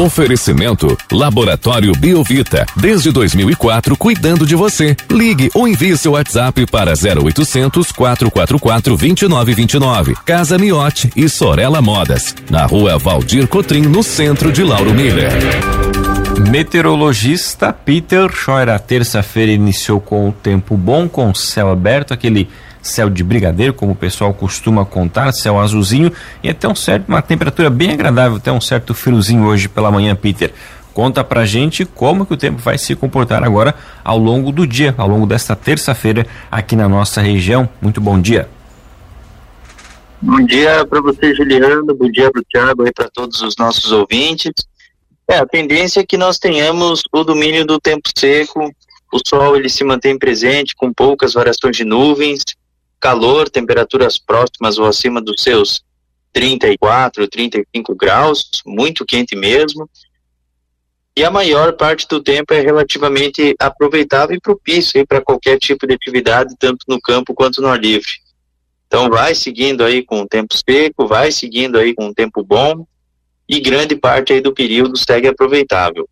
Oferecimento Laboratório Biovita, desde 2004 cuidando de você. Ligue ou envie seu WhatsApp para 0800 444 2929. Casa Miote e Sorella Modas, na Rua Valdir Cotrim, no centro de Lauro Miller. Meteorologista Peter Scheuer, a terça-feira iniciou com o tempo bom, com o céu aberto, aquele céu de brigadeiro, como o pessoal costuma contar, céu azulzinho e até um certo, uma temperatura bem agradável, até um certo friozinho hoje pela manhã, Peter. Conta pra gente como que o tempo vai se comportar agora ao longo do dia, ao longo desta terça-feira aqui na nossa região. Muito bom dia. Bom dia para você, Juliano. Bom dia para o Thiago e para todos os nossos ouvintes. É, a tendência é que nós tenhamos o domínio do tempo seco, o sol ele se mantém presente com poucas variações de nuvens, calor, temperaturas próximas ou acima dos seus 34, 35 graus, muito quente mesmo. E a maior parte do tempo é relativamente aproveitável e propício para qualquer tipo de atividade, tanto no campo quanto no ar livre. Então vai seguindo aí com o tempo seco, vai seguindo aí com o tempo bom e grande parte aí do período segue aproveitável.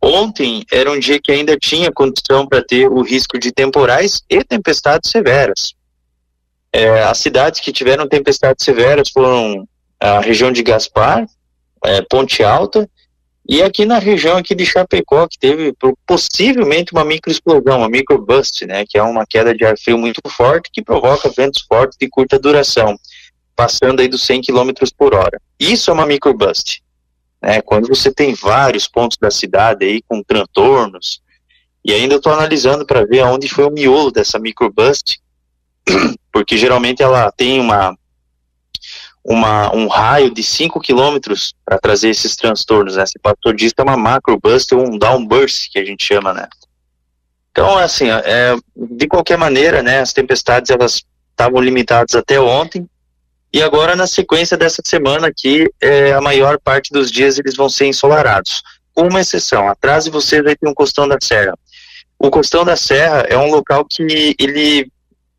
Ontem era um dia que ainda tinha condição para ter o risco de temporais e tempestades severas. É, as cidades que tiveram tempestades severas foram a região de Gaspar, é, Ponte Alta, e aqui na região aqui de Chapecó, que teve possivelmente uma microexplosão, uma microbust, né, que é uma queda de ar frio muito forte que provoca ventos fortes de curta duração, passando aí dos 100 km por hora. Isso é uma microbust. Né, quando você tem vários pontos da cidade aí com transtornos, e ainda estou analisando para ver aonde foi o miolo dessa microbust, porque geralmente ela tem uma, uma um raio de 5 quilômetros para trazer esses transtornos, né? Você passou disso é uma macroburst ou um downburst, que a gente chama, né? Então, assim, é, de qualquer maneira, né, as tempestades elas estavam limitadas até ontem, e agora na sequência dessa semana aqui, é, a maior parte dos dias eles vão ser ensolarados, com uma exceção, atrás de vocês aí tem um Costão da Serra. O Costão da Serra é um local que ele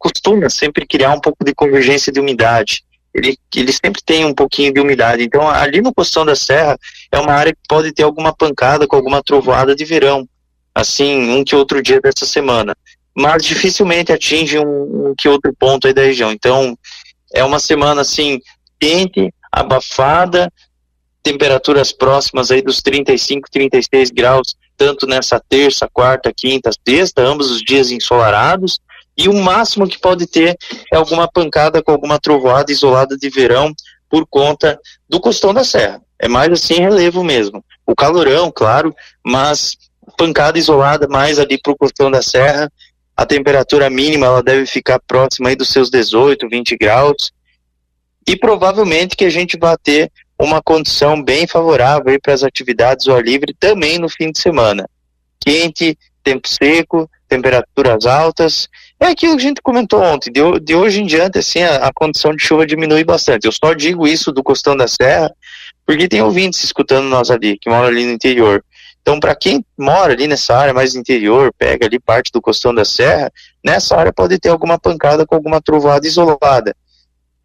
costuma sempre criar um pouco de convergência de umidade. Ele, ele sempre tem um pouquinho de umidade. Então, ali no Costão da Serra, é uma área que pode ter alguma pancada com alguma trovoada de verão. Assim, um que outro dia dessa semana. Mas dificilmente atinge um, um que outro ponto aí da região. Então, é uma semana, assim, quente, abafada, temperaturas próximas aí dos 35, 36 graus, tanto nessa terça, quarta, quinta, sexta, ambos os dias ensolarados, e o máximo que pode ter é alguma pancada com alguma trovoada isolada de verão por conta do costão da serra. É mais assim relevo mesmo. O calorão, claro, mas pancada isolada mais ali para o costão da serra. A temperatura mínima ela deve ficar próxima aí dos seus 18, 20 graus. E provavelmente que a gente vai ter uma condição bem favorável para as atividades ao ar livre também no fim de semana. Quente, tempo seco, temperaturas altas é aquilo que a gente comentou ontem, de, de hoje em diante, assim, a, a, condição de chuva diminui bastante. Eu só digo isso do Costão da Serra, porque tem ouvintes escutando nós ali, que moram ali no interior. Então, para quem mora ali nessa área mais interior, pega ali parte do Costão da Serra, nessa área pode ter alguma pancada com alguma trovada isolada.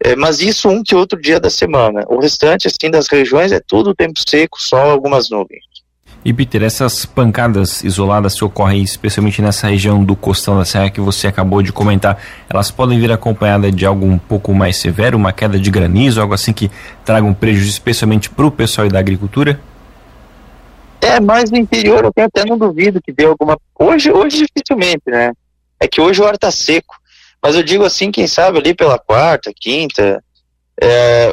É, mas isso um que outro dia da semana. O restante, assim, das regiões é tudo tempo seco, sol, algumas nuvens. E Peter, essas pancadas isoladas que ocorrem especialmente nessa região do costão da serra que você acabou de comentar, elas podem vir acompanhadas de algo um pouco mais severo, uma queda de granizo, algo assim que traga um prejuízo especialmente para o pessoal da agricultura? É, mas no interior eu até não duvido que dê alguma. Hoje, hoje dificilmente, né? É que hoje o ar está seco. Mas eu digo assim, quem sabe ali pela quarta, quinta, é,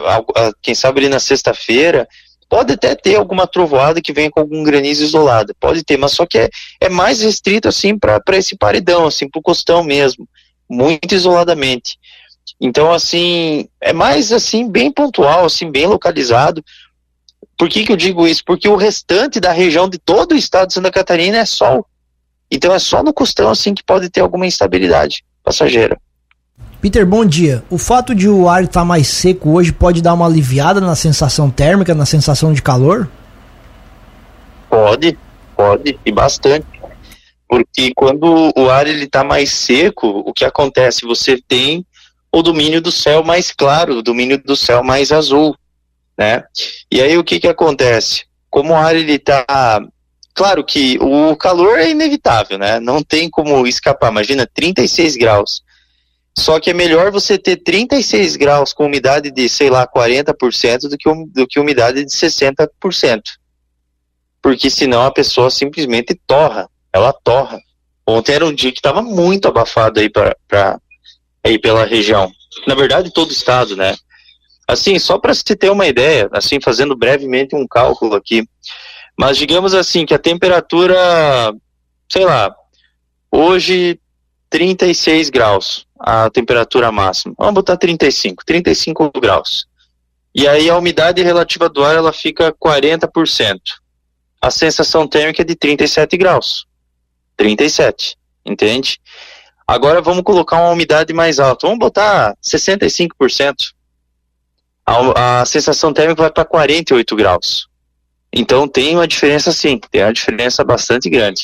quem sabe ali na sexta-feira, Pode até ter alguma trovoada que venha com algum granizo isolado, pode ter, mas só que é, é mais restrito assim para esse paredão, assim, para o costão mesmo, muito isoladamente. Então, assim, é mais assim, bem pontual, assim, bem localizado. Por que, que eu digo isso? Porque o restante da região de todo o estado de Santa Catarina é sol. Então é só no costão assim que pode ter alguma instabilidade passageira. Peter, bom dia. O fato de o ar estar tá mais seco hoje pode dar uma aliviada na sensação térmica, na sensação de calor? Pode, pode, e bastante. Porque quando o ar ele está mais seco, o que acontece? Você tem o domínio do céu mais claro, o domínio do céu mais azul, né? E aí o que que acontece? como o ar ele tá claro que o calor é inevitável, né? Não tem como escapar. Imagina 36 graus. Só que é melhor você ter 36 graus com umidade de, sei lá, 40% do que, do que umidade de 60%. Porque senão a pessoa simplesmente torra. Ela torra. Ontem era um dia que estava muito abafado aí, pra, pra, aí pela região. Na verdade, todo o estado, né? Assim, só para se ter uma ideia, assim, fazendo brevemente um cálculo aqui. Mas digamos assim que a temperatura, sei lá, hoje 36 graus, a temperatura máxima. Vamos botar 35, 35 graus. E aí a umidade relativa do ar ela fica 40%. A sensação térmica é de 37 graus. 37, entende? Agora vamos colocar uma umidade mais alta. Vamos botar 65%. A, a sensação térmica vai para 48 graus. Então tem uma diferença sim, tem uma diferença bastante grande.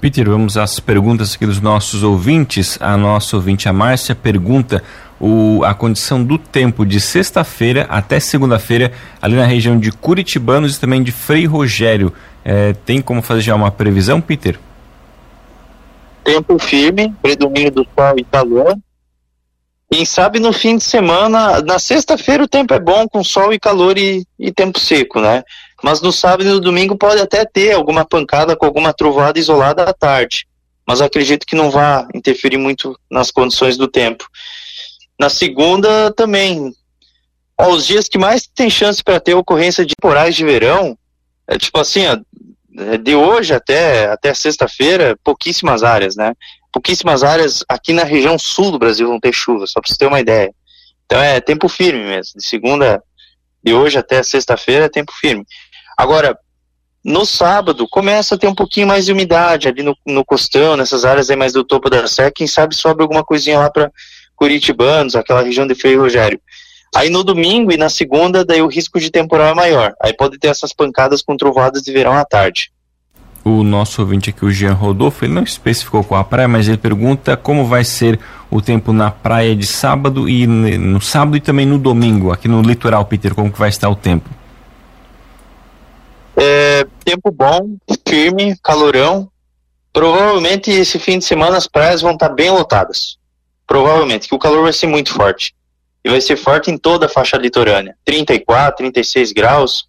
Peter, vamos às perguntas aqui dos nossos ouvintes. A nossa ouvinte, a Márcia, pergunta o, a condição do tempo de sexta-feira até segunda-feira, ali na região de Curitibanos e também de Frei Rogério. É, tem como fazer já uma previsão, Peter? Tempo firme, predomínio do sol e calor. Quem sabe no fim de semana, na sexta-feira o tempo é bom com sol e calor e, e tempo seco, né? Mas no sábado e no domingo pode até ter alguma pancada com alguma trovada isolada à tarde. Mas acredito que não vá interferir muito nas condições do tempo. Na segunda também. Os dias que mais tem chance para ter ocorrência de temporais de verão, é tipo assim, ó, é de hoje até, até sexta-feira, pouquíssimas áreas, né? Pouquíssimas áreas aqui na região sul do Brasil vão ter chuva, só para você ter uma ideia. Então é tempo firme mesmo. De segunda, de hoje até sexta-feira é tempo firme. Agora, no sábado, começa a ter um pouquinho mais de umidade ali no, no costão, nessas áreas aí mais do topo da serra, quem sabe sobe alguma coisinha lá para Curitibanos, aquela região de Freio Rogério. Aí no domingo e na segunda, daí o risco de temporal é maior. Aí pode ter essas pancadas com trovadas de verão à tarde. O nosso ouvinte aqui, o Jean Rodolfo, ele não especificou qual a praia, mas ele pergunta como vai ser o tempo na praia de sábado e no sábado e também no domingo, aqui no litoral, Peter, como que vai estar o tempo? É, tempo bom, firme, calorão. Provavelmente esse fim de semana as praias vão estar bem lotadas. Provavelmente, que o calor vai ser muito forte. E vai ser forte em toda a faixa litorânea. 34, 36 graus,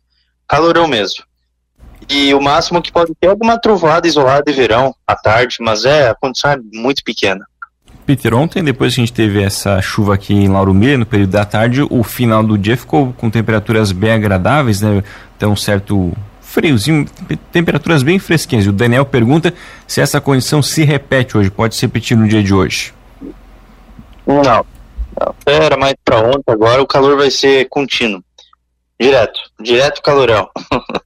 calorão mesmo. E o máximo que pode ter é alguma trovoada isolada de verão à tarde, mas é a condição é muito pequena. Peter, ontem, depois que a gente teve essa chuva aqui em Lauro Miller, no período da tarde, o final do dia ficou com temperaturas bem agradáveis, né? Então, um certo friozinho, temperaturas bem fresquinhas. E o Daniel pergunta se essa condição se repete hoje, pode se repetir no dia de hoje. Não, não. Era mais para ontem, agora o calor vai ser contínuo. Direto, direto calorão.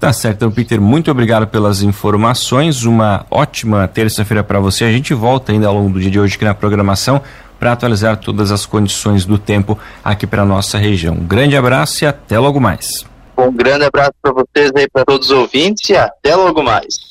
Tá certo, então, Peter, muito obrigado pelas informações. Uma ótima terça-feira para você. A gente volta ainda ao longo do dia de hoje aqui na programação para atualizar todas as condições do tempo aqui para nossa região. Um grande abraço e até logo mais. Um grande abraço para vocês aí, para todos os ouvintes e até logo mais.